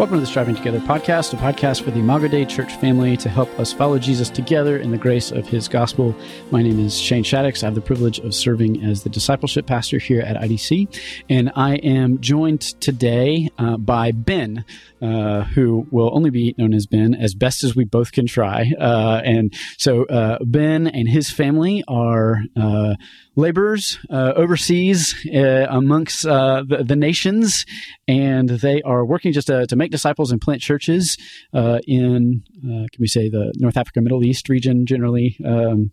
Welcome to the Striving Together podcast, a podcast for the Imago Dei Church family to help us follow Jesus together in the grace of his gospel. My name is Shane Shaddix. I have the privilege of serving as the discipleship pastor here at IDC, and I am joined today uh, by Ben, uh, who will only be known as Ben as best as we both can try. Uh, and so uh, Ben and his family are uh, laborers uh, overseas amongst the, the, nations, and they are working just to, to make disciples and plant churches uh, in, uh, can we say, the North Africa, Middle East region generally. Um,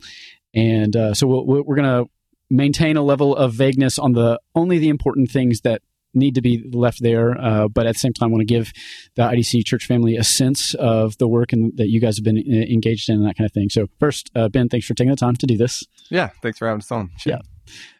and uh, so we we are going to maintain a level of vagueness on the only the important things that need to be left there, uh, but at the same time, I want to give the IDC church family a sense of the work and that you guys have been engaged in and that kind of thing. So, first, uh, Ben, thanks for taking the time to do this. Yeah, thanks for having us on. Sure.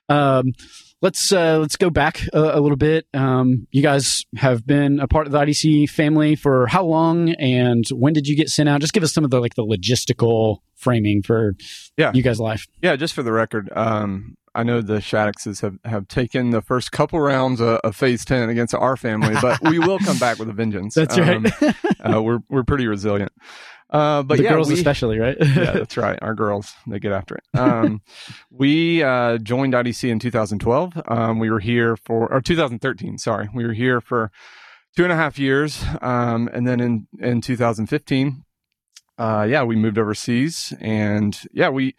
Yeah. Um, let's uh, let's go back a, a little bit. Um, you guys have been a part of the IDC family for how long, and when did you get sent out? Just give us some of the like the logistical framing for yeah you guys' life. Yeah, just for the record, um, I know the Shaddixes have, have taken the first couple rounds of, of phase 10 against our family, but we will come back with a vengeance. That's right. Um, uh, we're, we're pretty resilient. Uh, but the yeah, girls we, especially, right? yeah, that's right. Our girls, they get after it. Um, we uh, joined IDC in 2012. Um, we were here for, or 2013, sorry. We were here for two and a half years. Um, and then in, in 2015, uh, yeah, we moved overseas and yeah, we,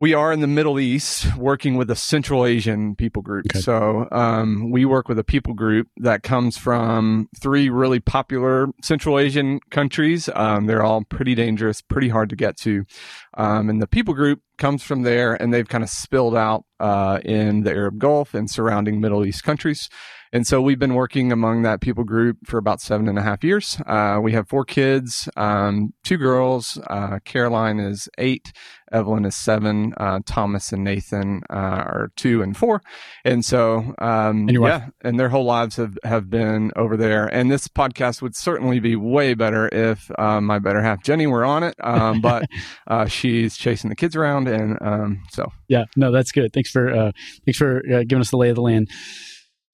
we are in the Middle East working with a Central Asian people group. Okay. So um, we work with a people group that comes from three really popular Central Asian countries. Um, they're all pretty dangerous, pretty hard to get to. Um, and the people group comes from there, and they've kind of spilled out uh, in the Arab Gulf and surrounding Middle East countries. And so we've been working among that people group for about seven and a half years. Uh, we have four kids, um, two girls. Uh, Caroline is eight, Evelyn is seven, uh, Thomas and Nathan uh, are two and four. And so, um, and yeah, and their whole lives have, have been over there. And this podcast would certainly be way better if uh, my better half Jenny were on it. Um, but uh, she's chasing the kids around, and um, so yeah, no, that's good. Thanks for thanks for giving us the lay of the land.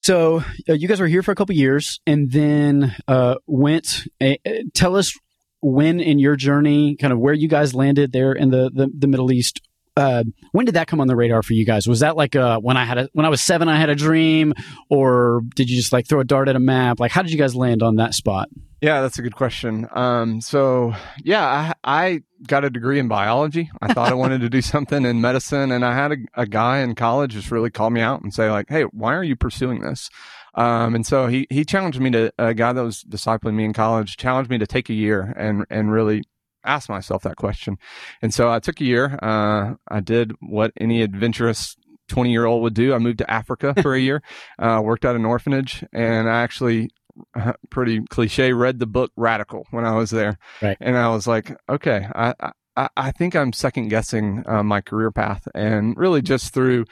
So uh, you guys were here for a couple years, and then uh, went. Uh, tell us when in your journey, kind of where you guys landed there in the the, the Middle East. Uh, when did that come on the radar for you guys? Was that like uh, when I had a, when I was seven, I had a dream, or did you just like throw a dart at a map? Like, how did you guys land on that spot? Yeah, that's a good question. Um, so yeah, I, I, got a degree in biology. I thought I wanted to do something in medicine, and I had a, a, guy in college just really call me out and say like, "Hey, why are you pursuing this?" Um, and so he he challenged me to a guy that was discipling me in college challenged me to take a year and and really ask myself that question. And so I took a year. Uh, I did what any adventurous 20 year old would do. I moved to Africa for a year, uh, worked at an orphanage, and I actually pretty cliche, read the book Radical when I was there. Right. And I was like, okay, I, I, I think I'm second guessing uh, my career path. And really just through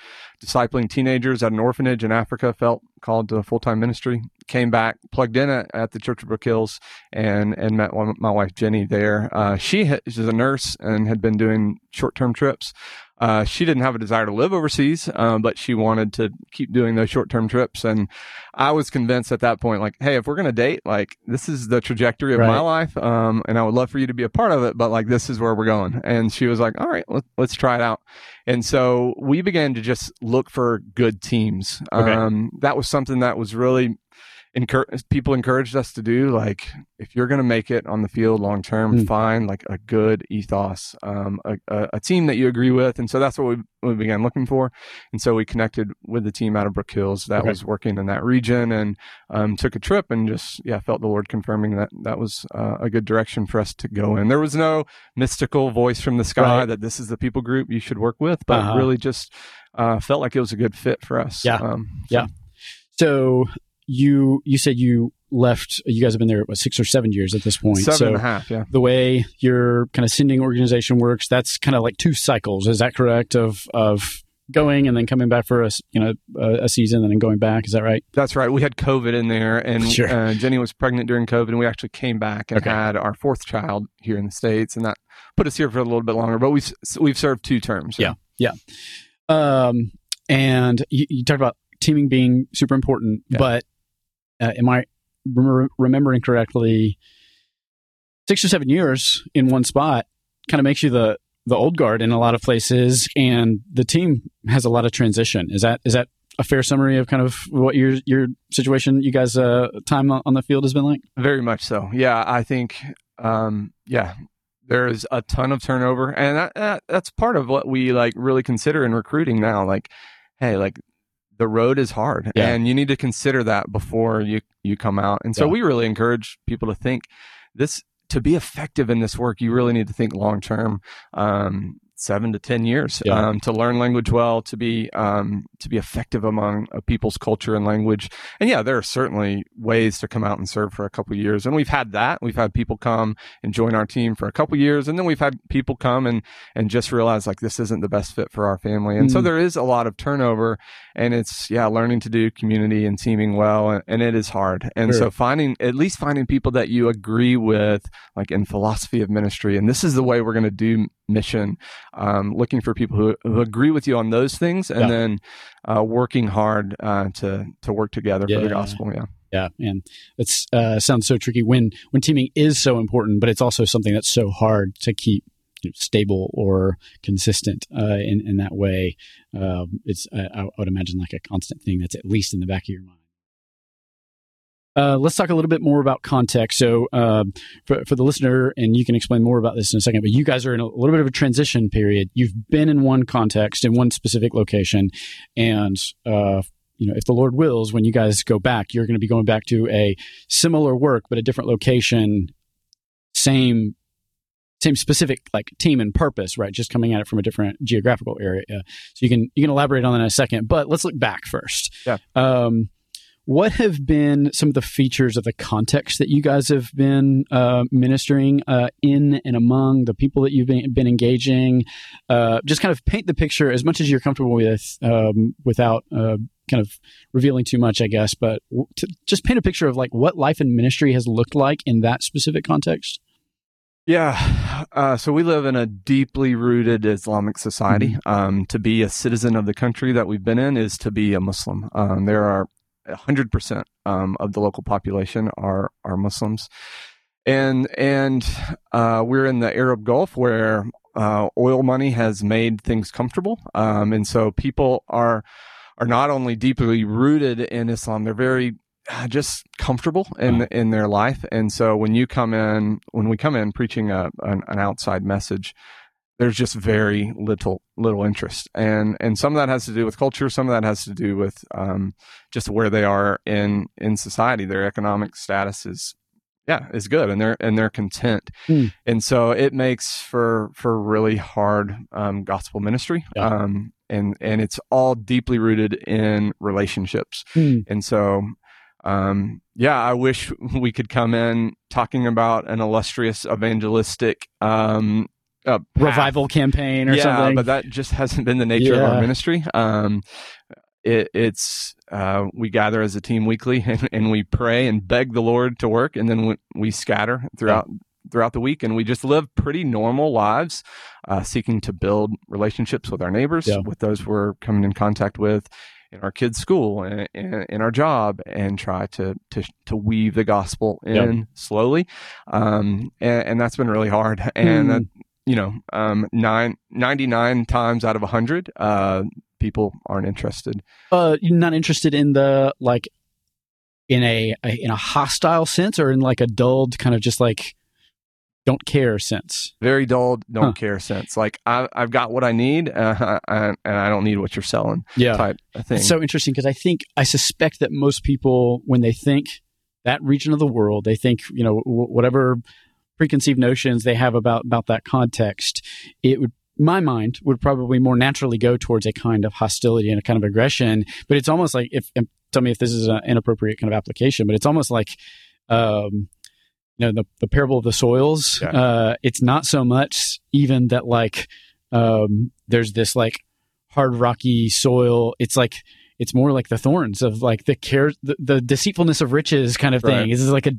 discipling teenagers at an orphanage in Africa, felt called to full time ministry. Came back, plugged in at, at, the Church of Brook Hills, and and met one, my wife Jenny there. Uh, she is a nurse and had been doing short term trips. Uh, she didn't have a desire to live overseas, um, but she wanted to keep doing those short term trips. And I was convinced at that point, like, hey, if we're going to date, like, this is the trajectory of right. my life. Um, and I would love for you to be a part of it, but like, this is where we're going. And she was like, all right, let, let's try it out. And so we began to just look for good teams. Okay. Um, that was something that was really encourage people encouraged us to do like if you're going to make it on the field long term mm. find like a good ethos um, a, a, a, team that you agree with and so that's what we, we, began looking for and so we connected with the team out of brook hills that okay. was working in that region and um, took a trip and just yeah felt the lord confirming that that was uh, a good direction for us to go in there was no mystical voice from the sky right. that this is the people group you should work with but uh-huh. really just uh, felt like it was a good fit for us yeah um, so. yeah so you you said you left you guys have been there what, six or seven years at this point. Seven so and a half yeah. the way your kind of sending organization works that's kind of like two cycles. Is that correct? Of of going and then coming back for a you know a, a season and then going back is that right? That's right. We had covid in there and sure. uh, jenny was pregnant during covid and we actually came back and okay. had our fourth child here in the states and that put us here for a little bit longer but we've we've served two terms. Yeah. Yeah. Um and you, you talked about teaming being super important yeah. but uh, am I re- remembering correctly, six or seven years in one spot kind of makes you the the old guard in a lot of places, and the team has a lot of transition. Is that is that a fair summary of kind of what your your situation, you guys' uh, time on the field has been like? Very much so. Yeah, I think, um, yeah, there is a ton of turnover, and that, that, that's part of what we like really consider in recruiting now. Like, hey, like the road is hard, yeah. and you need to consider that before you you come out. And so yeah. we really encourage people to think this to be effective in this work, you really need to think long term. Um, seven to ten years yeah. um, to learn language well, to be um, to be effective among a people's culture and language. And yeah, there are certainly ways to come out and serve for a couple years, and we've had that. We've had people come and join our team for a couple years, and then we've had people come and and just realize like this isn't the best fit for our family. And mm. so there is a lot of turnover, and it's yeah, learning to do community and teaming well, and, and it is hard. And sure. so finding at least finding people that you agree with, like in philosophy of ministry, and this is the way we're going to do mission um, looking for people who, who, agree with you on those things and yeah. then uh, working hard uh, to to work together yeah. for the gospel yeah yeah and it uh, sounds so tricky when when teaming is so important but it's also something that's so hard to keep you know, stable or consistent uh, in in that way um, it's I, I would imagine like a constant thing that's at least in the back of your mind uh, let's talk a little bit more about context. So, uh, for, for the listener, and you can explain more about this in a second, but you guys are in a little bit of a transition period. You've been in one context, in one specific location, and uh, you know, if the Lord wills, when you guys go back, you're going to be going back to a similar work, but a different location, same same specific like team and purpose, right? Just coming at it from a different geographical area. so you can you can elaborate on that in a second, but let's look back first. Yeah. Um, what have been some of the features of the context that you guys have been uh, ministering uh, in and among the people that you've been, been engaging? Uh, just kind of paint the picture as much as you're comfortable with um, without uh, kind of revealing too much, I guess, but just paint a picture of like what life and ministry has looked like in that specific context. Yeah. Uh, so we live in a deeply rooted Islamic society. Mm-hmm. Um, to be a citizen of the country that we've been in is to be a Muslim. Um, there are 100% um, of the local population are are Muslims, and and uh, we're in the Arab Gulf where uh, oil money has made things comfortable, um, and so people are are not only deeply rooted in Islam, they're very uh, just comfortable in in their life, and so when you come in, when we come in preaching a, an, an outside message, there's just very little little interest and and some of that has to do with culture some of that has to do with um, just where they are in in society their economic status is yeah is good and they're and they're content mm. and so it makes for for really hard um, gospel ministry yeah. um, and and it's all deeply rooted in relationships mm. and so um, yeah, I wish we could come in talking about an illustrious evangelistic um, uh, revival campaign or yeah, something. but that just hasn't been the nature yeah. of our ministry. Um, it, it's uh, we gather as a team weekly and, and, we pray and beg the Lord to work, and then we, we scatter throughout throughout the week, and we just live pretty normal lives, uh, seeking to build relationships with our neighbors, yeah. with those we're coming in contact with. In our kids' school and in our job, and try to to to weave the gospel in slowly, um, and, and, that's been really hard. And mm you know, um, nine, 99 times out of 100, uh, people aren't interested. Uh, you're not interested in the, like, in a, a, in a hostile sense or in like a dulled kind of just like don't care sense very dulled don't huh. care sense like I, have got what i need uh, and i don't need what you're selling yeah type of thing it's so interesting because i think i suspect that most people when they think that region of the world they think you know w- whatever preconceived notions they have about about that context, it would my mind would probably more naturally go towards a kind of hostility and a kind of aggression. But it's almost like if tell me if this is an inappropriate kind of application, but it's almost like um, you know the the parable of the soils. Yeah. Uh, it's not so much even that like um, there's this like hard rocky soil. It's like it's more like the thorns of like the care, the, the deceitfulness of riches kind of thing. Right. This is like a,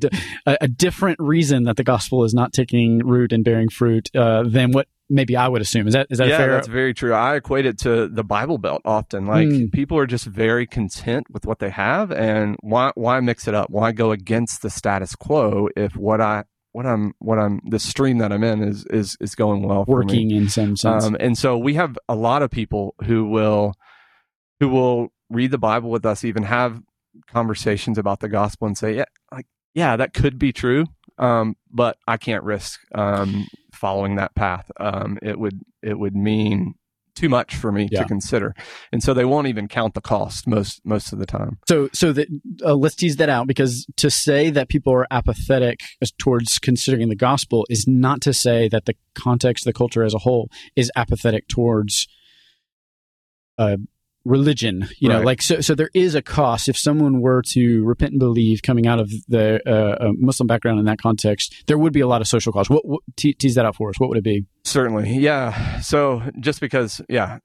a, a, different reason that the gospel is not taking root and bearing fruit uh, than what maybe I would assume. Is that is that yeah, fair? that's very true. I equate it to the Bible Belt often. Like mm. people are just very content with what they have, and why why mix it up? Why go against the status quo if what I what I'm what I'm the stream that I'm in is is is going well working in some sense. Um, and so we have a lot of people who will who will read the Bible with us, even have conversations about the gospel, and say, yeah, like yeah, that could be true, um, but I can't risk um, following that path. Um, it would it would mean too much for me yeah. to consider, and so they won't even count the cost most most of the time. So so that uh, let's tease that out because to say that people are apathetic towards considering the gospel is not to say that the context, the culture as a whole, is apathetic towards. Uh, religion you know like so so there is a cost. If someone were to repent and believe coming out of the uh, muslim background in that context there would be a lot of social cost what, what te- tease that out for us. What would it be? Certainly. Yeah. So just because yeah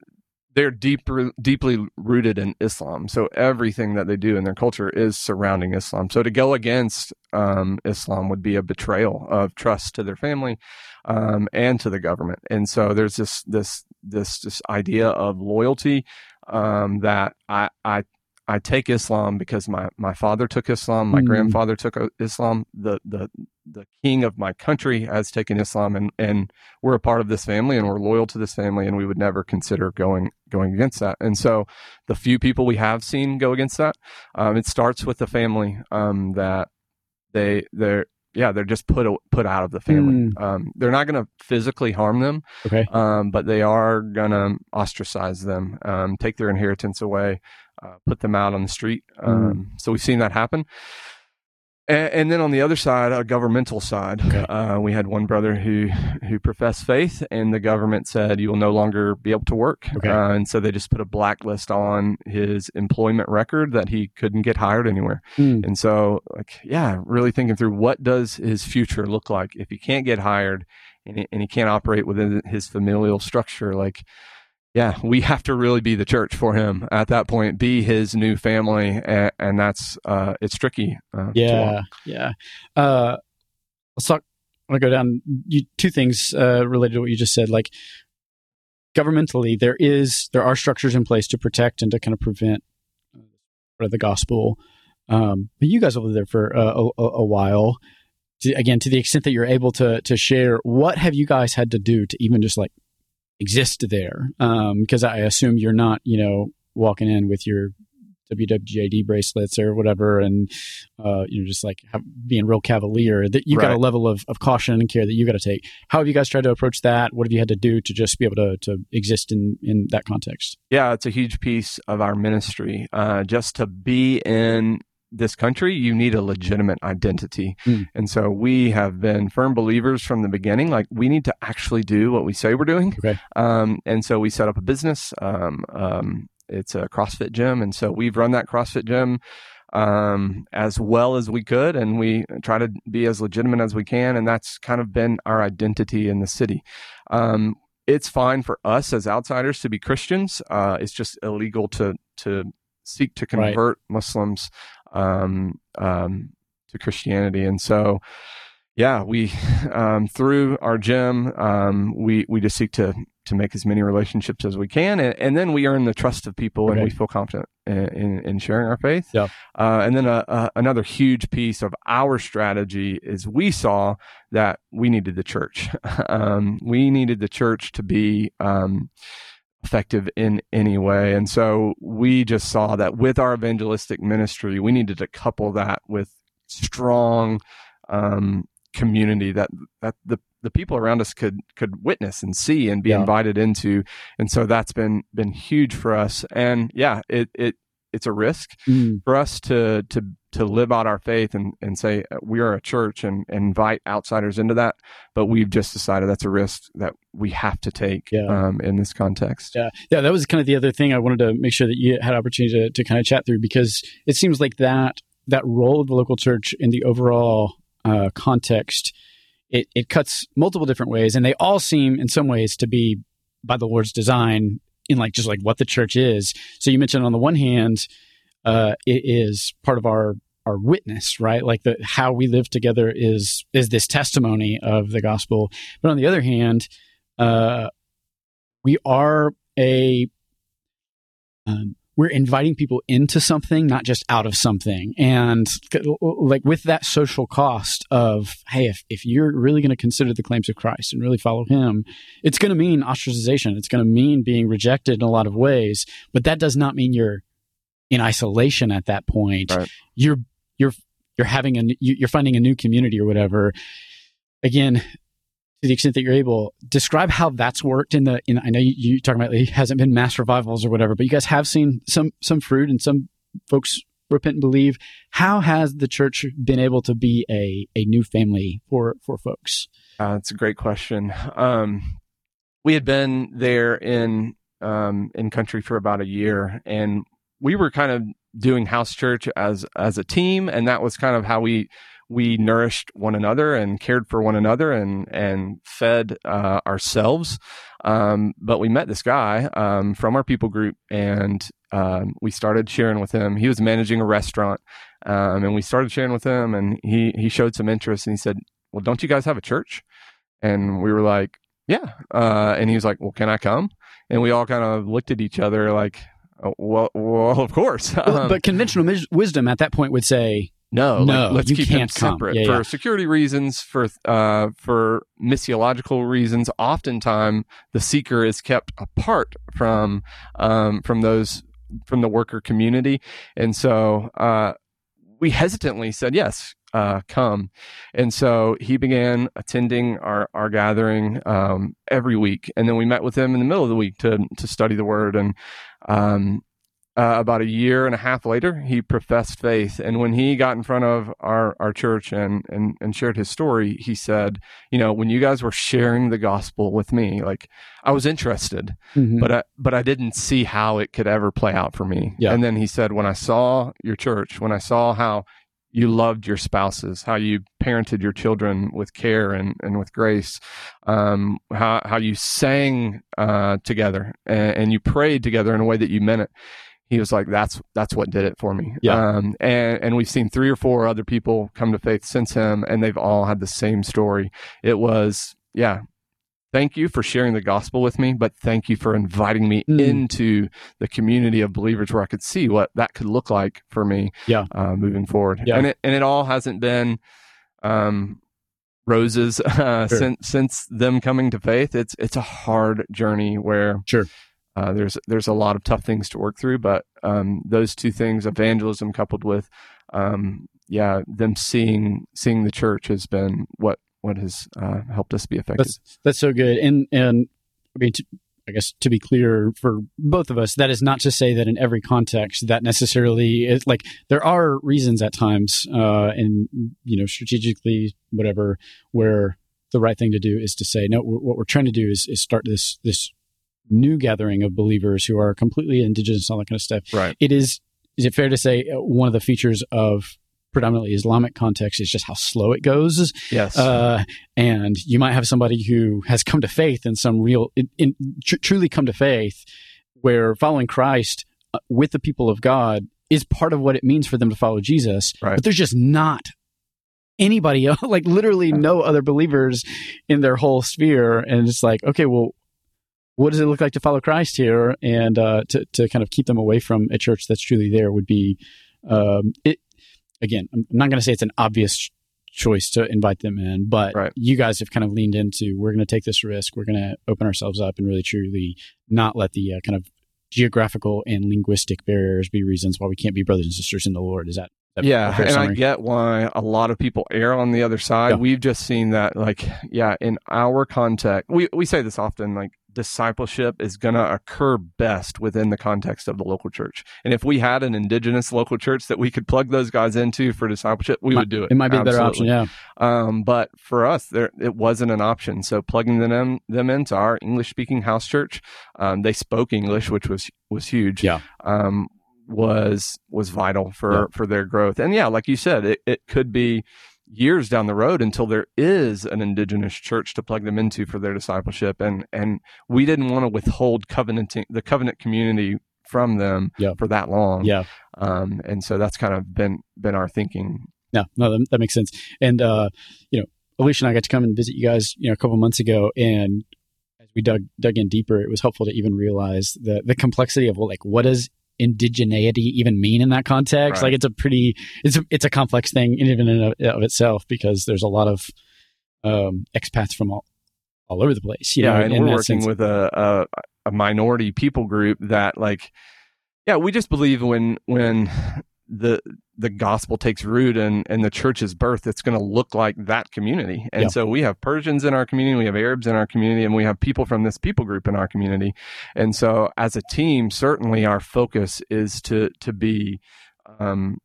they're deep, deeply rooted in Islam. So everything that they do in their culture is surrounding Islam. So to go against um, Islam would be a betrayal of trust to their family um, and to the government. And so there's this this this this idea of loyalty um, that I, I I take Islam because my, my father took Islam, my mm. grandfather took uh, Islam, the, the the king of my country has taken Islam, and, and we're a part of this family, and we're loyal to this family, and we would never consider going going against that. And so, the few people we have seen go against that, um, it starts with the family um, that they they're yeah, they're just put put out of the family. Mm. Um, they're not going to physically harm them, okay, um, but they are going to ostracize them, um, take their inheritance away, uh, put them out on the street. Mm. So we've seen that happen. And, and, then on the other side, a governmental side, okay. uh, we had one brother who who professed faith, and the government said you will no longer be able to work, okay. uh, and so they just put a blacklist on his employment record that he couldn't get hired anywhere. Mm. And so, like, yeah, really thinking through what does his future look like if he can't get hired and he, and he can't operate within his familial structure, like yeah, we have to really be the church for him at that point, be his new family, and, and that's uh, it's tricky. Uh, yeah, yeah. Uh, let's talk. I want to go down you, two things uh, related to what you just said. Like governmentally, there is there are structures in place to protect and to kind of prevent uh, the gospel. Um, but you guys have lived there for uh, a, a, while. To, again, to the extent that you're able to to share, what have you guys had to do to even just like exist there because um, I assume you're not, you know, walking in with your WWJD bracelets or whatever, and uh, you know, just like have, being real cavalier. That you right. got a level of, of caution and care that you got to take. How have you guys tried to approach that? What have you had to do to just be able to to exist in in that context? Yeah, it's a huge piece of our ministry. Uh, just to be in this country, you need a legitimate identity. Mm. And so we have been firm believers from the beginning. Like we need to actually do what we say we're doing. Okay. Um, and so we set up a business. Um, um, it's a CrossFit gym. And so we've run that CrossFit gym um, as well as we could. And we try to be as legitimate as we can. And that's kind of been our identity in the city. Um, it's fine for us as outsiders to be Christians. Uh, it's just illegal to, to seek to convert right. Muslims um, um, to Christianity. And so, yeah, we um, through our gym, um, we we just seek to to make as many relationships as we can, and, and then we earn the trust of people, and we feel confident in, in, in sharing our faith. Yeah. Uh, and then a, a, another huge piece of our strategy is we saw that we needed the church. um, we needed the church to be. Um, effective in any way. And so we just saw that with our evangelistic ministry, we needed to couple that with strong um, community that that the the people around us could could witness and see and be yeah. invited into. And so that's been been huge for us. And yeah, it it it's a risk mm. for us to to to live out our faith and, and say uh, we are a church and, and invite outsiders into that. But we've just decided that's a risk that we have to take yeah. um, in this context. Yeah, yeah, that was kind of the other thing I wanted to make sure that you had opportunity to, to kind of chat through because it seems like that that role of the local church in the overall uh, context it, it cuts multiple different ways, and they all seem in some ways to be by the Lord's design in like just like what the church is. So you mentioned on the one hand uh, it is part of our our witness, right? Like the how we live together is is this testimony of the gospel. But on the other hand, uh, we are a um, we're inviting people into something, not just out of something. And like with that social cost of, hey, if, if you're really going to consider the claims of Christ and really follow him, it's going to mean ostracization. It's going to mean being rejected in a lot of ways. But that does not mean you're in isolation at that point. Right. You're, you're, you're having a, you're finding a new community or whatever. Again, to the extent that you're able, describe how that's worked in the. In, I know you, you talking about it hasn't been mass revivals or whatever, but you guys have seen some some fruit and some folks repent and believe. How has the church been able to be a a new family for for folks? Uh, that's a great question. Um, we had been there in um, in country for about a year, and we were kind of doing house church as as a team, and that was kind of how we we nourished one another and cared for one another and and fed uh, ourselves. Um, but we met this guy um, from our people group, and um, we started sharing with him. He was managing a restaurant, um, and we started sharing with him. And he he showed some interest, and he said, "Well, don't you guys have a church?" And we were like, "Yeah." Uh, and he was like, "Well, can I come?" And we all kind of looked at each other like, oh, "Well, well, of course." but um, conventional wisdom at that point would say no, no, like, let's keep them separate yeah, for yeah. security reasons, for uh, for missiological reasons. Oftentimes, the seeker is kept apart from um, from those from the worker community, and so uh, we hesitantly said yes, uh, come. And so he began attending our, our gathering um, every week. And then we met with him in the middle of the week to, to study the word. And um, uh, about a year and a half later, he professed faith. And when he got in front of our, our church and, and, and shared his story, he said, You know, when you guys were sharing the gospel with me, like I was interested, mm-hmm. but, I, but I didn't see how it could ever play out for me. Yeah. And then he said, When I saw your church, when I saw how you loved your spouses, how you parented your children with care and, and with grace, um, how, how you sang uh, together and, and you prayed together in a way that you meant it he was like, "That's that's what did it for me." Yeah. Um, and and we've seen three or four other people come to faith since him, and they've all had the same story. It was, yeah, thank you for sharing the gospel with me, but thank you for inviting me mm. into the community of believers where I could see what that could look like for me. Yeah. Uh, moving forward. Yeah. And it and it all hasn't been. Um, roses uh, sure. since since them coming to faith it's it's a hard journey where sure uh, there's there's a lot of tough things to work through, but um, those two things, evangelism coupled with, um, yeah, them seeing seeing the church has been what what has uh, helped us be effective. That's, that's so good, and and I mean, to, I guess to be clear for both of us, that is not to say that in every context that necessarily is like there are reasons at times, uh, and you know, strategically, whatever, where the right thing to do is to say no. What we're trying to do is is start this this new gathering of believers who are completely indigenous and all that kind of stuff. Right. It is. Is it fair to say uh, one of the features of predominantly Islamic context is just how slow it goes. Yes. Uh, and you might have somebody who has come to faith in some real, in, in tr- truly come to faith, where following Christ uh, with the people of God is part of what it means for them to follow Jesus. Right. But there's just not anybody else, like literally no other believers in their whole sphere. And it's like, okay, well, what does it look like to follow Christ here? And uh, to, to kind of keep them away from a church that's truly there would be, um, it, again, I'm not going to say it's an obvious choice to invite them in, but right. you guys have kind of leaned into, we're going to take this risk. We're going to open ourselves up and really truly not let the uh, kind of geographical and linguistic barriers be reasons why we can't be brothers and sisters in the Lord. Is that yeah, and summary. I get why a lot of people err on the other side. Yeah. We've just seen that, like, yeah, in our context, we we say this often, like, discipleship is going to occur best within the context of the local church. And if we had an indigenous local church that we could plug those guys into for discipleship, we might, would do it. It might be Absolutely. a better option, yeah. Um, but for us, there it wasn't an option. So plugging them them into our English speaking house church, um, they spoke English, which was was huge. Yeah. Um, was was vital for yeah. for their growth. And yeah, like you said, it, it could be years down the road until there is an indigenous church to plug them into for their discipleship and and we didn't want to withhold covenanting the covenant community from them yeah. for that long. Yeah. Um and so that's kind of been been our thinking. Yeah. No that, that makes sense. And uh you know alicia and i got to come and visit you guys you know a couple months ago and as we dug dug in deeper, it was helpful to even realize the the complexity of well, like what does indigeneity even mean in that context? Right. Like it's a pretty it's a, it's a complex thing in even in of, of itself because there's a lot of um, expats from all all over the place. You yeah, know, and we're working sense. with a, a a minority people group that like yeah, we just believe when when the the gospel takes root and and the church's birth, it's going to look like that community. And Yeah. so we have Persians in our community, we have Arabs in our community, and we have people from this people group in our community. And so as a team, certainly our focus is to to be um,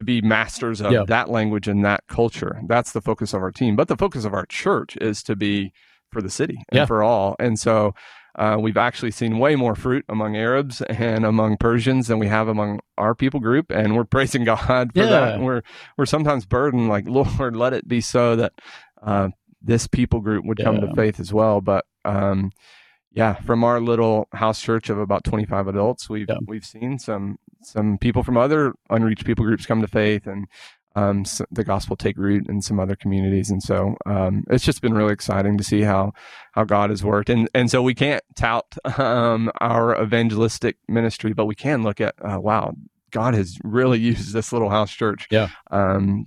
to be masters of Yeah. that language and that culture. That's the focus of our team. But the focus of our church is to be for the city and Yeah. for all. And so uh, we've actually seen way more fruit among Arabs and among Persians than we have among our people group, and we're praising God for Yeah. that. We're we're sometimes burdened, like Lord, let it be so that uh, this people group would come to faith as well. But um, yeah, from our little house church of about twenty five adults, we've Yeah. we've seen some some people from other unreached people groups come to faith and um, the gospel take root in some other communities, and so um, it's just been really exciting to see how how God has worked, and and so we can't tout um, our evangelistic ministry, but we can look at uh, wow, God has really used this little house church, Yeah. um,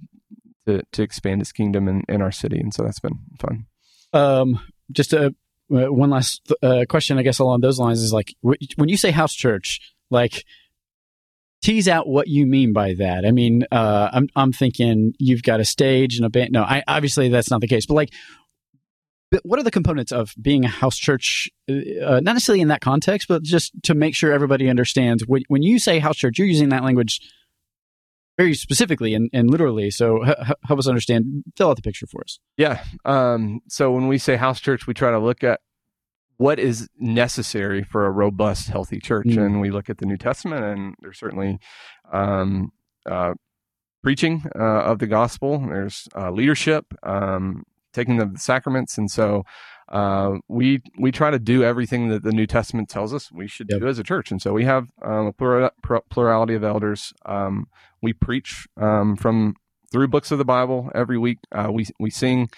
to to expand His kingdom in, in our city, and so that's been fun. Um, just a uh, one last uh, question, I guess, along those lines is like wh- when you say house church, like tease out what you mean by that. I mean, uh, I'm I'm thinking you've got a stage and a band. No, I obviously that's not the case, but like. But what are the components of being a house church? Uh, not necessarily in that context, but just to make sure everybody understands. When, when you say house church, you're using that language very specifically and, and literally. So h- help us understand. Fill out the picture for us. Yeah. Um, so when we say house church, we try to look at what is necessary for a robust, healthy church, Mm. and we look at the New Testament, and there's certainly um, uh, preaching uh, of the gospel. There's uh, leadership, um, taking of the sacraments, and so uh, we we try to do everything that the New Testament tells us we should Yep. do as a church. And so we have um, a plura- plurality of elders. Um, we preach um, from through books of the Bible every week. Uh, we we sing.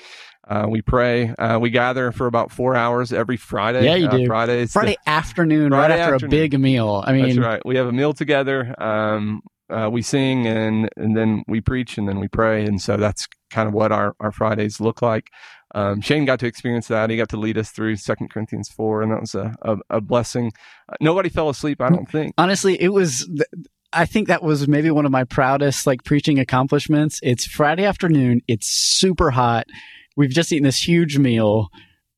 Uh, we pray. Uh, we gather for about four hours every Friday. Yeah, you uh, do. Fridays. Friday afternoon, right after afternoon. a big meal. I mean, That's right. We have a meal together. Um, uh, we sing and and then we preach and then we pray. And so that's kind of what our, our Fridays look like. Um, Shane got to experience that. He got to lead us through Second Corinthians four, and that was a a, a blessing. Uh, nobody fell asleep. I don't think. honestly, it was. th- I think that was maybe one of my proudest like preaching accomplishments. It's Friday afternoon. It's super hot. We've just eaten this huge meal,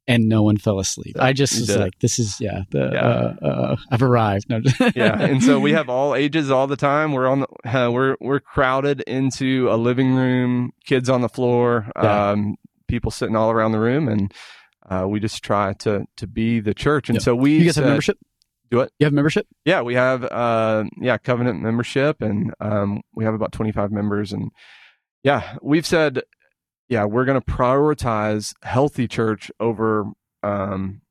and no one fell asleep. I just was like, "This is yeah, the, Yeah. Uh, uh, I've arrived." No, yeah, and so we have all ages all the time. We're on the, uh, we're we're crowded into a living room, kids on the floor, Yeah. um, people sitting all around the room, and uh, we just try to to be the church. And Yeah. so we you guys have membership. Do what? You have membership? Yeah, we have uh yeah, covenant membership and um we have about 25 members and yeah, we've said yeah, we're going to prioritize healthy church over um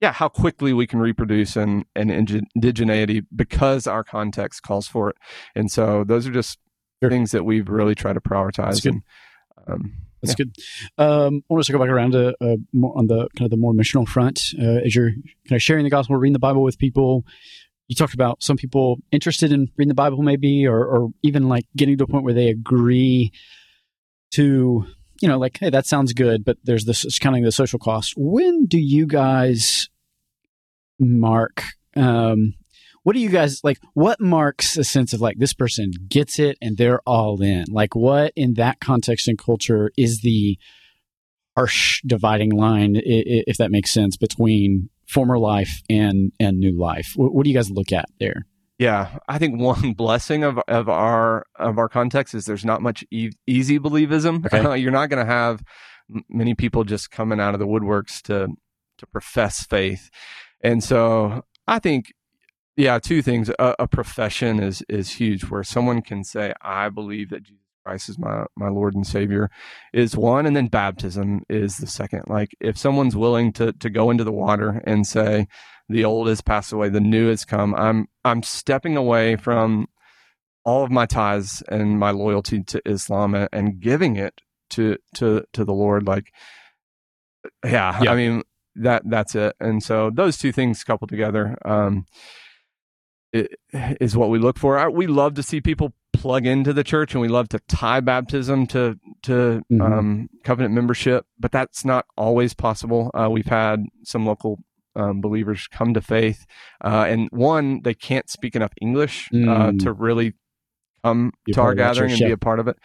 yeah, how quickly we can reproduce and and indigeneity because our context calls for it. And so those are just Sure. things that we've really tried to prioritize That's good. and um That's good. Um, I want to go back around to uh, more on the kind of the more missional front. Uh, as you're kind of sharing the gospel, reading the Bible with people, you talked about some people interested in reading the Bible, maybe, or, or even like getting to a point where they agree to, you know, like, hey, that sounds good, but there's this counting the social cost. When do you guys mark? Um, what do you guys like? What marks a sense of like this person gets it and they're all in? Like, what in that context and culture is the harsh dividing line, if that makes sense, between former life and and new life? What, what do you guys look at there? Yeah, I think one blessing of of our of our context is there's not much e- easy believism. Okay. You're not going to have many people just coming out of the woodworks to to profess faith, and so I think, yeah, two things. A, a profession is is huge, where someone can say, "I believe that Jesus Christ is my my Lord and Savior," is one, and then baptism is the second. Like if someone's willing to to go into the water and say the old has passed away the new has come i'm i'm stepping away from all of my ties and my loyalty to islam and, and giving it to to to the lord like yeah, Yeah. i mean that that's it. And so those two things coupled together um, is what we look for. We love to see people plug into the church, and we love to tie baptism to to mm-hmm. um, covenant membership, but that's not always possible. Uh, we've had some local um, believers come to faith, uh, and one they can't speak enough English uh, mm. to really come to our gathering and be a part of it,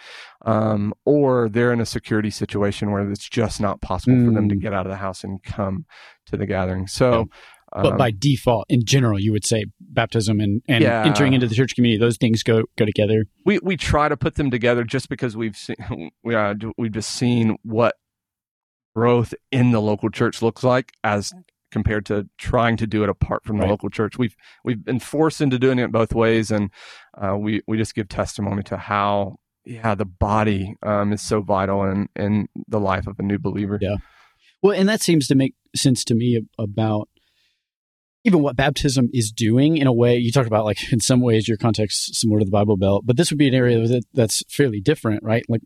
um, or they're in a security situation where it's just not possible mm. for them to mm. get out of the house and come to the gathering. So. Yeah. But um, by default, in general, you would say baptism and, and yeah. entering into the church community; those things go go together. We we try to put them together just because we've seen we uh, we've just seen what growth in the local church looks like as compared to trying to do it apart from the right. local church. We've we've been forced into doing it both ways, and uh, we we just give testimony to how yeah the body um, is so vital in in the life of a new believer. Yeah, well, and that seems to make sense to me about even what baptism is doing in a way you talked about like in some ways your context similar to the bible belt but this would be an area that, that's fairly different right like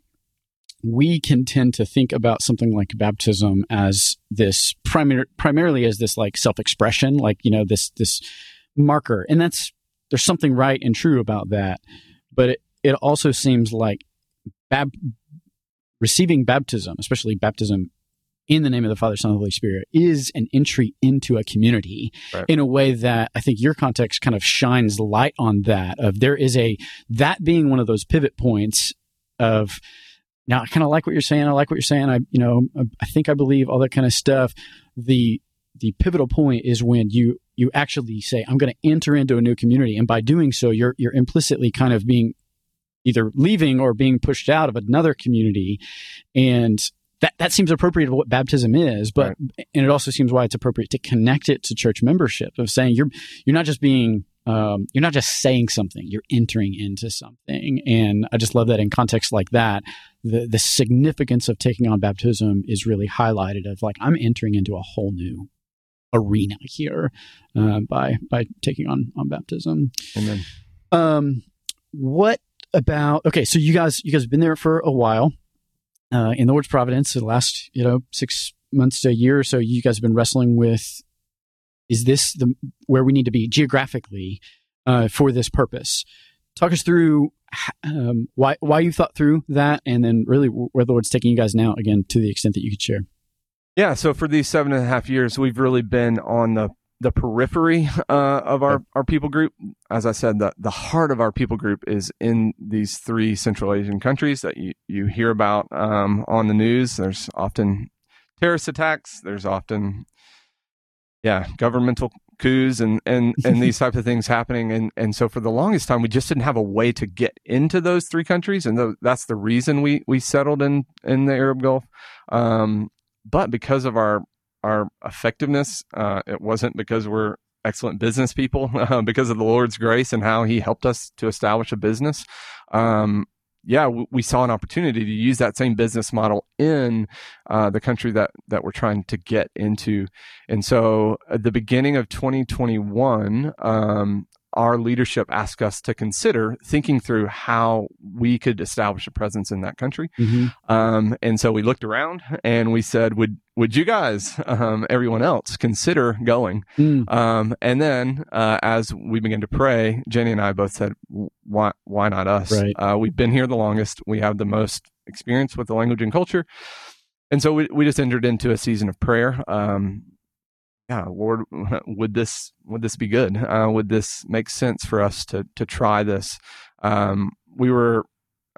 we can tend to think about something like baptism as this primar- primarily as this like self-expression like you know this this marker and that's there's something right and true about that but it, it also seems like bab- receiving baptism especially baptism in the name of the Father, Son, and Holy Spirit is an entry into a community right. in a way that I think your context kind of shines light on that. Of there is a that being one of those pivot points of now I kind of like what you're saying. I like what you're saying. I, you know, I think I believe all that kind of stuff. The the pivotal point is when you you actually say, "I'm going to enter into a new community," and by doing so, you're you're implicitly kind of being either leaving or being pushed out of another community, and that that seems appropriate of what baptism is. But right. and it also seems why it's appropriate to connect it to church membership of saying you're you're not just being um, you're not just saying something, you're entering into something. And I just love that in context like that, the, the significance of taking on baptism is really highlighted of like, I'm entering into a whole new arena here uh, by by taking on on baptism. Amen. Um, what about okay? So you guys you guys have been there for a while uh, in the Lord's providence. The last you know six months to a year or so, you guys have been wrestling with is this the where we need to be geographically uh, for this purpose? Talk us through um, why why you thought through that, and then really where the Lord's taking you guys now. Again, to the extent that you could share. Yeah, so for these seven and a half years, we've really been on the the periphery uh, of our, our people group. As I said, the, the heart of our people group is in these three Central Asian countries that you, you hear about um, on the news. There's often terrorist attacks. There's often yeah, governmental coups and and and these type of things happening. And and so for the longest time we just didn't have a way to get into those three countries. And th- that's the reason we we settled in in the Arab Gulf. Um, but because of our our effectiveness uh, it wasn't because we're excellent business people uh, because of the Lord's grace and how he helped us to establish a business. Um, yeah, we saw an opportunity to use that same business model in uh, the country that that we're trying to get into. And so, at the beginning of 2021, um, our leadership asked us to consider thinking through how we could establish a presence in that country. Mm-hmm. Um, and so we looked around and we said, would, would you guys, um, everyone else consider going? Mm. Um, and then, uh, as we began to pray, Jenny and I both said, why, why not us? Right. Uh, we've been here the longest. We have the most experience with the language and culture. And so we, we just entered into a season of prayer. Um, yeah, Lord, would this would this be good? Uh, would this make sense for us to to try this? Um, we were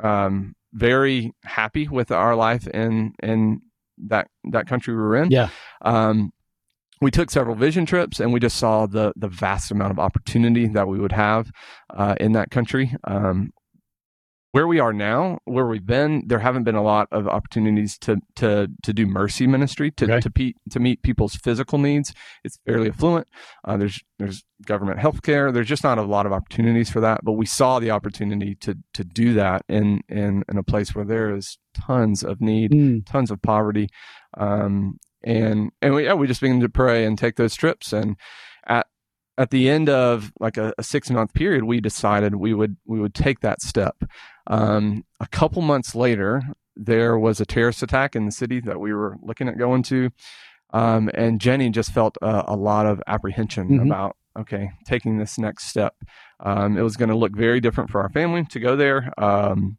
um, very happy with our life in in that that country we were in. Yeah. Um, we took several vision trips and we just saw the the vast amount of opportunity that we would have uh, in that country. Where we are now, where we've been, there haven't been a lot of opportunities to to to do mercy ministry to okay. to, pe- to meet people's physical needs. It's fairly affluent. Uh, there's there's government health care. There's just not a lot of opportunities for that. But we saw the opportunity to to do that in in in a place where there is tons of need, mm. tons of poverty, um, and and we yeah, we just began to pray and take those trips and at at the end of like a, a six month period, we decided we would we would take that step. Um, a couple months later, there was a terrorist attack in the city that we were looking at going to. Um, and Jenny just felt a, a lot of apprehension Mhm. about okay, taking this next step. Um, it was going to look very different for our family to go there. Um,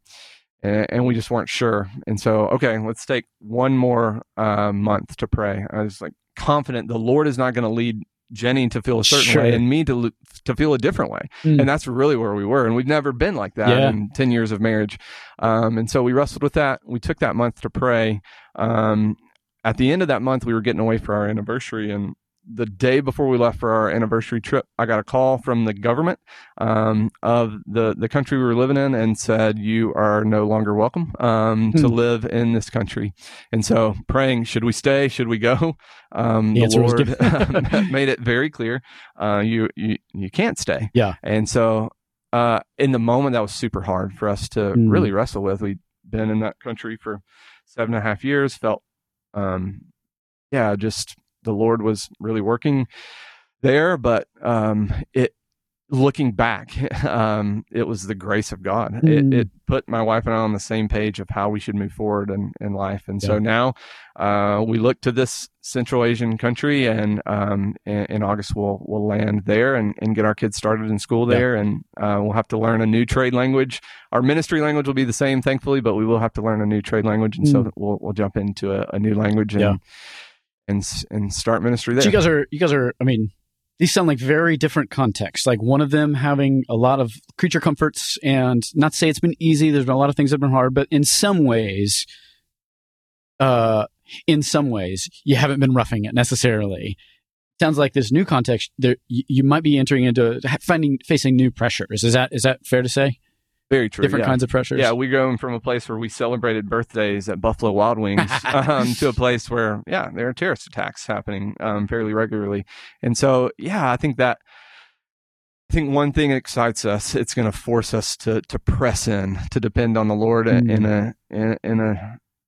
and, and we just weren't sure. And so, okay, let's take one more uh, month to pray. I was like confident the Lord is not going to lead Jenny to feel a certain Sure. way and me to to feel a different way. Mm. And that's really where we were. And we've never been like that Yeah. in 10 years of marriage. Um, and so we wrestled with that. We took that month to pray. Um, at the end of that month, we were getting away for our anniversary. And the day before we left for our anniversary trip, I got a call from the government um, of the, the country we were living in and said, You are no longer welcome um, to Hmm. live in this country. And so praying, should we stay? Should we go? Um, The the, Lord made it very clear uh, you, you, you can't stay. Yeah. And so uh, in the moment, that was super hard for us to Mm. really wrestle with. We'd been in that country for seven and a half years, felt, um, yeah, just the Lord was really working there. But um, it, looking back, um, it was the grace of God. Mm. It, it put my wife and I on the same page of how we should move forward in, in life. And Yeah. so now uh, we look to this Central Asian country, and um, in, in August we'll we'll land there and, and get our kids started in school Yeah. there, and uh, we'll have to learn a new trade language. Our ministry language will be the same, thankfully, but we will have to learn a new trade language, and so Mm. we'll we'll jump into a, a new language and Yeah. And and start ministry So there. you guys are you guys are I mean these sound like very different contexts. Like one of them having a lot of creature comforts and not to say it's been easy, there's been a lot of things that have been hard, but in some ways uh in some ways you haven't been roughing it necessarily. Sounds like this new context there you, you might be entering into finding facing new pressures. Is that is that fair to say? Very true. different yeah. kinds of pressures. Yeah, we're going from a place where we celebrated birthdays at Buffalo Wild Wings um, to a place where, yeah, there are terrorist attacks happening um, fairly regularly. And so, yeah, I think that. I think one thing excites us. It's going to force us to to press in, to depend on the Lord Mm. in a in, in a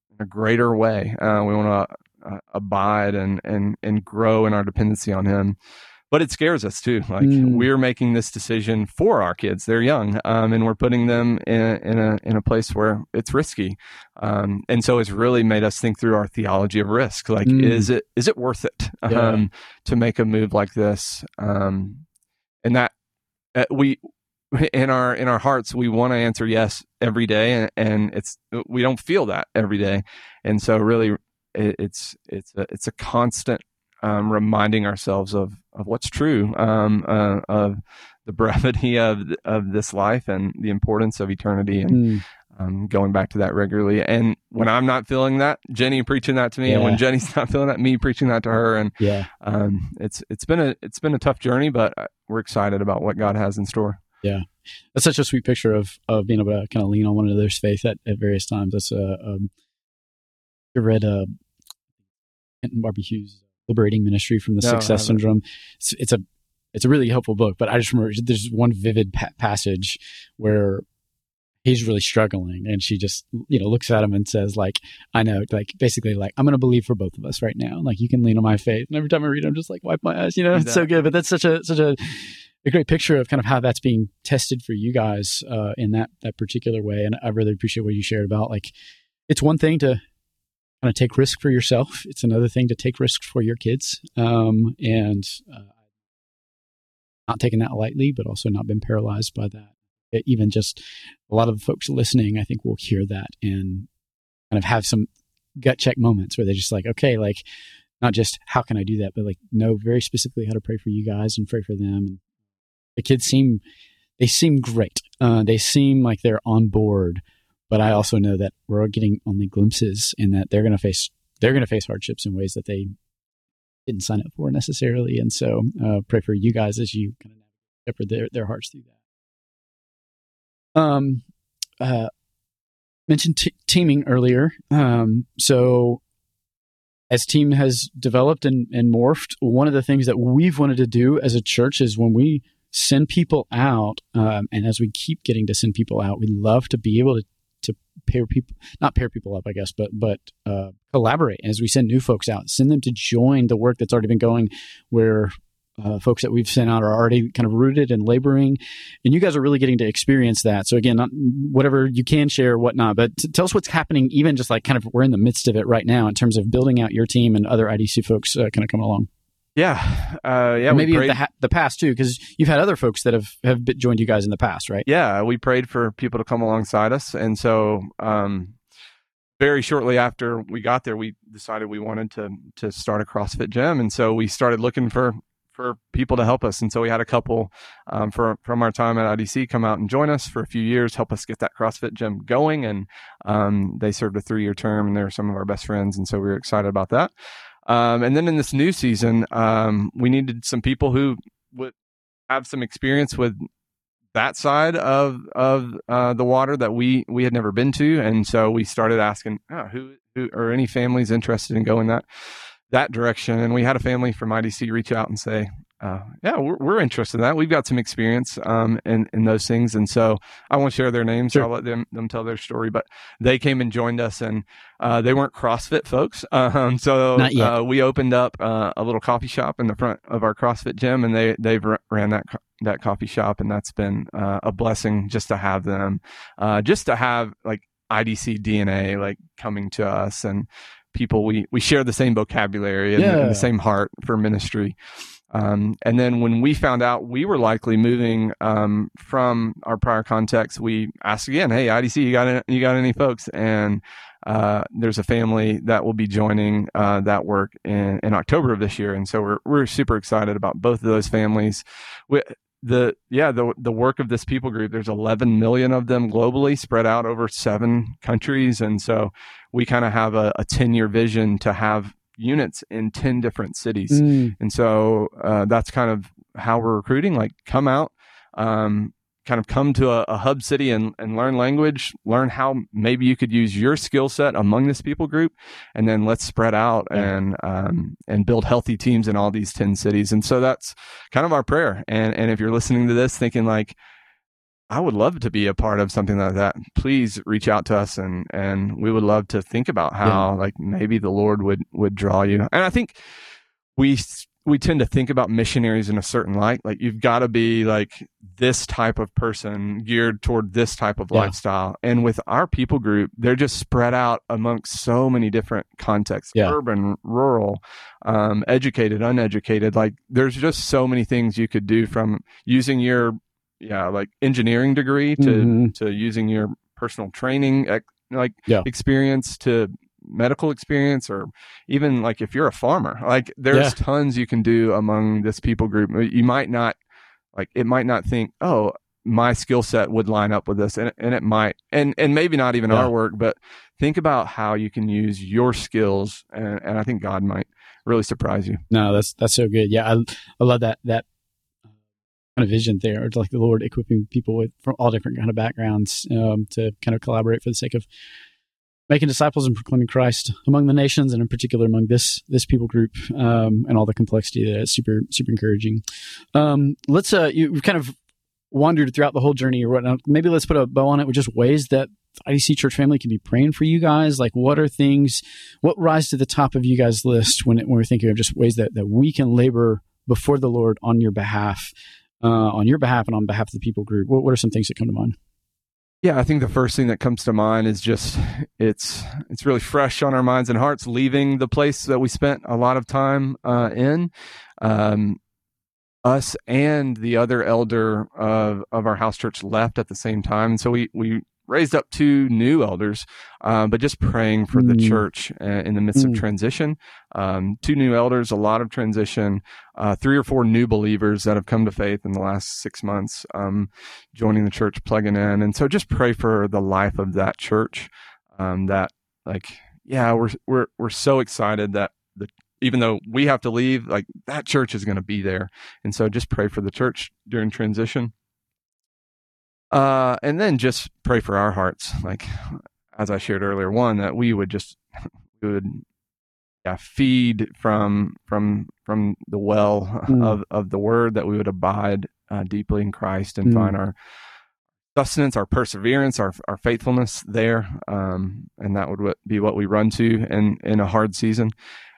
in a greater way. Uh, we want to uh, abide and and and grow in our dependency on Him. But it scares us too. Like Mm. we're making this decision for our kids; they're young, um, and we're putting them in, in a in a place where it's risky. Um, and so it's really made us think through our theology of risk. Like, Mm. is it is it worth it Yeah. um, to make a move like this? Um, and that uh, we in our in our hearts we want to answer yes every day, and, and it's we don't feel that every day. And so really, it, it's it's a, it's a constant um, reminding ourselves of of what's true, um, uh, of the brevity of of this life and the importance of eternity, and Mm. um, going back to that regularly. And when I'm not feeling that, Jenny preaching that to me, and when Jenny's not feeling that, me preaching that to her, and Yeah. um, it's it's been a it's been a tough journey, but uh, we're excited about what God has in store. Yeah, that's such a sweet picture of of being able to kind of lean on one another's faith at, at various times. That's a um, I read uh, Kent and Barbara Hughes' Liberating Ministry from the No, Success. Syndrome. It's, it's a it's a really helpful book, but I just remember there's one vivid pa- passage where he's really struggling, and she just you know looks at him and says like, "I know," like basically like I'm going to believe for both of us right now. Like you can lean on my faith. And every time I read, it, I'm just like wipe my eyes. You know, it's so good. But that's such a such a a great picture of kind of how that's being tested for you guys uh, in that that particular way. And I really appreciate what you shared about like it's one thing to kind of take risk for yourself. It's another thing to take risks for your kids. Um, and uh, not taking that lightly, but also not been paralyzed by that. It- even just a lot of the folks listening, I think will hear that and kind of have some gut check moments where they're just like, okay, like not just how can I do that, but like know very specifically how to pray for you guys and pray for them. And the kids seem they seem great. Uh, they seem like they're on board, but I also know that we're getting only glimpses and that they're going to face they're going to face hardships in ways that they didn't sign up for necessarily. And so uh, pray for you guys as you kind of shepherd their their hearts through that. Um, uh, mentioned t- teaming earlier. Um, so as team has developed and, and morphed, one of the things that we've wanted to do as a church is when we send people out, um, and as we keep getting to send people out, we love to be able to to pair people, not pair people up, I guess, but but uh, collaborate as we send new folks out, send them to join the work that's already been going, where uh, folks that we've sent out are already kind of rooted and laboring, and you guys are really getting to experience that. So again, not, whatever you can share, whatnot, but t- tell us what's happening. Even just like kind of we're in the midst of it right now in terms of building out your team and other IDC folks uh, kind of coming along. Yeah, uh, yeah. Maybe the, ha- the past too, because you've had other folks that have have joined you guys in the past, right? Yeah, we prayed for people to come alongside us, and so um, very shortly after we got there, we decided we wanted to to start a CrossFit gym, and so we started looking for for people to help us. And so we had a couple um, for, from our time at IDC come out and join us for a few years, help us get that CrossFit gym going. And um, they served a three year term, and they're some of our best friends, and so we were excited about that. Um, and then in this new season, um, we needed some people who would have some experience with that side of of uh, the water that we we had never been to, and so we started asking oh, who who are any families interested in going that that direction. And we had a family from IDC reach out and say, uh, yeah, we're, we're, interested in that. We've got some experience um, in, in those things. And so I won't share their names. Sure. I'll let them, them tell their story. But they came and joined us, and uh, they weren't CrossFit folks. Um, so uh, we opened up uh, a little coffee shop in the front of our CrossFit gym, and they, they've ran that that coffee shop. And that's been uh, a blessing just to have them, uh, just to have like IDC DNA like coming to us and people we we share the same vocabulary and, yeah. and the same heart for ministry. Um, and then when we found out we were likely moving um, from our prior context, we asked again, "Hey, IDC, you got any, you got any folks?" And uh, there's a family that will be joining uh, that work in, in October of this year, and so we're we're super excited about both of those families. We, the yeah the the work of this people group there's 11 million of them globally spread out over seven countries and so we kind of have a, a 10 year vision to have units in 10 different cities mm. and so uh, that's kind of how we're recruiting like come out um, kind of come to a, a, hub city and, and learn language, learn how maybe you could use your skill set among this people group, and then let's spread out yeah. and um, and build healthy teams in all these ten cities. And so that's kind of our prayer. And and if you're listening to this thinking like, I would love to be a part of something like that. Please reach out to us, and and we would love to think about how yeah. like maybe the Lord would would draw you. And I think we we tend to think about missionaries in a certain light. Like you've got to be like this type of person geared toward this type of yeah. lifestyle. And with our people group, they're just spread out amongst so many different contexts yeah. urban, rural, um, educated, uneducated. Like there's just so many things you could do from using your, yeah, like engineering degree to, mm-hmm. to using your personal training, like yeah. experience to medical experience or even like if you're a farmer like there's yeah. tons you can do among this people group you might not like it might not think oh my skill set would line up with this and, and it might and and maybe not even yeah. our work but think about how you can use your skills and, and i think god might really surprise you no that's that's so good yeah i, I love that that kind of vision there it's like the lord equipping people with from all different kind of backgrounds um, to kind of collaborate for the sake of making disciples and proclaiming Christ among the nations, and in particular among this this people group, um, and all the complexity that is super super encouraging. Um, let's uh, you, have kind of wandered throughout the whole journey or whatnot. Maybe let's put a bow on it with just ways that IDC Church family can be praying for you guys. Like, what are things? What rise to the top of you guys' list when it, when we're thinking of just ways that that we can labor before the Lord on your behalf, uh, on your behalf, and on behalf of the people group? What, what are some things that come to mind? Yeah, I think the first thing that comes to mind is just it's it's really fresh on our minds and hearts leaving the place that we spent a lot of time uh, in. Um, us and the other elder of of our house church left at the same time, so we we raised up two new elders, uh, but just praying for mm. the church uh, in the midst mm. of transition. Um, two new elders, a lot of transition, uh, three or four new believers that have come to faith in the last six months, um, joining the church, plugging in. And so just pray for the life of that church. Um, that, like, yeah, we're, we're, we're so excited that the even though we have to leave, like that church is going to be there. And so just pray for the church during transition. Uh, and then just pray for our hearts, like as I shared earlier, one that we would just we would yeah, feed from from from the well mm. of of the word that we would abide uh, deeply in Christ and mm. find our sustenance, our perseverance, our our faithfulness there, um, and that would be what we run to in in a hard season.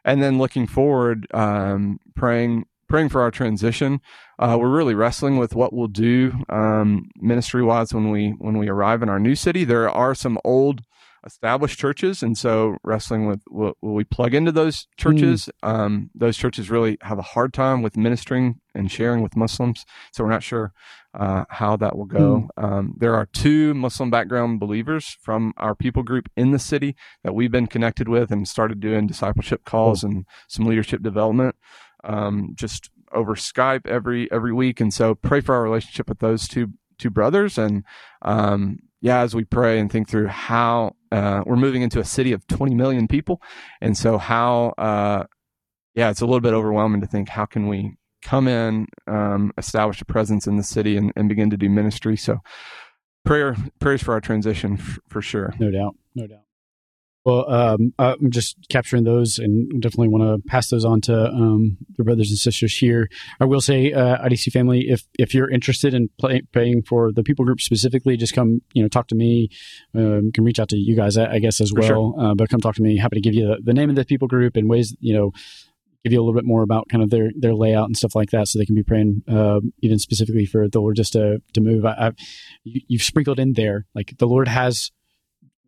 And then looking forward, um, praying praying for our transition. Uh, we're really wrestling with what we'll do um, ministry wise when we when we arrive in our new city. There are some old established churches, and so wrestling with will, will we plug into those churches? Mm. Um, those churches really have a hard time with ministering and sharing with Muslims, so we're not sure uh, how that will go. Mm. Um, there are two Muslim background believers from our people group in the city that we've been connected with and started doing discipleship calls and some leadership development. Um, just over Skype every every week, and so pray for our relationship with those two two brothers and um, yeah, as we pray and think through how uh, we're moving into a city of 20 million people, and so how, uh, yeah, it's a little bit overwhelming to think how can we come in, um, establish a presence in the city, and, and, begin to do ministry. So, prayer prayers for our transition f- for sure. No doubt, no doubt. Well, um, I'm just capturing those and definitely want to pass those on to um, the brothers and sisters here. I will say, uh, IDC family, if if you're interested in play, paying for the people group specifically, just come, you know, talk to me. Um, can reach out to you guys, I, I guess, as for well. Sure. Uh, but come talk to me. Happy to give you the, the name of the people group and ways, you know, give you a little bit more about kind of their their layout and stuff like that, so they can be praying uh, even specifically for the Lord just to to move. I, I, you've sprinkled in there like the Lord has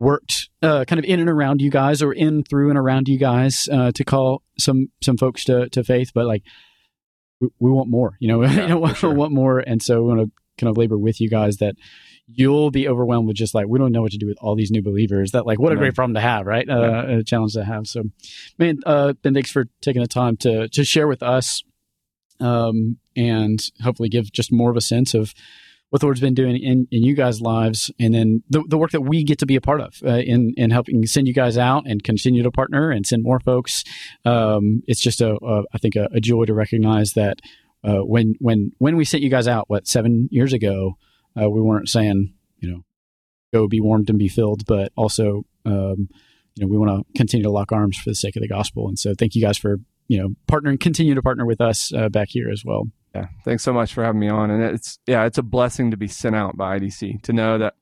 worked uh, kind of in and around you guys or in through and around you guys uh, to call some some folks to, to faith but like we, we want more you know yeah, you know, we sure. want more and so we want to kind of labor with you guys that you'll be overwhelmed with just like we don't know what to do with all these new believers that like what a great problem to have right uh, yeah. a challenge to have so man uh ben thanks for taking the time to to share with us um and hopefully give just more of a sense of what the Lord's been doing in, in you guys' lives, and then the, the work that we get to be a part of uh, in in helping send you guys out and continue to partner and send more folks. Um, it's just a, a I think a, a, joy to recognize that uh, when when when we sent you guys out, what seven years ago, uh, we weren't saying you know go be warmed and be filled, but also um, you know we want to continue to lock arms for the sake of the gospel. And so thank you guys for you know partnering, continue to partner with us uh, back here as well. Yeah, thanks so much for having me on. And it's yeah, it's a blessing to be sent out by IDC to know that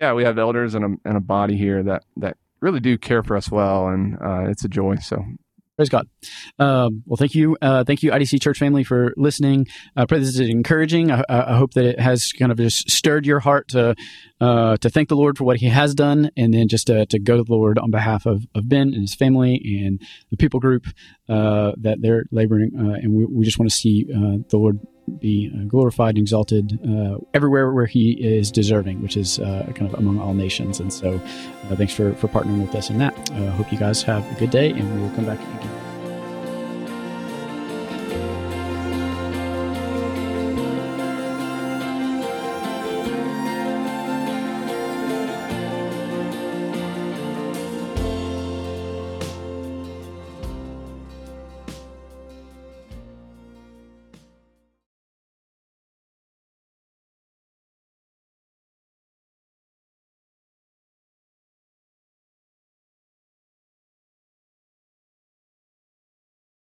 yeah, we have elders and a and a body here that that really do care for us well, and uh, it's a joy. So Praise God. Um, well, thank you. Uh, thank you, IDC Church family, for listening. I pray this is encouraging. I, I, hope that it has kind of just stirred your heart to uh, to thank the Lord for what he has done and then just to, to go to the Lord on behalf of, of Ben and his family and the people group uh, that they're laboring. Uh, and we, we just want to see uh, the Lord be uh, glorified and exalted uh, everywhere where he is deserving, which is uh, kind of among all nations. And so thanks for, for partnering with us in that. I hope you guys have a good day and we will come back again.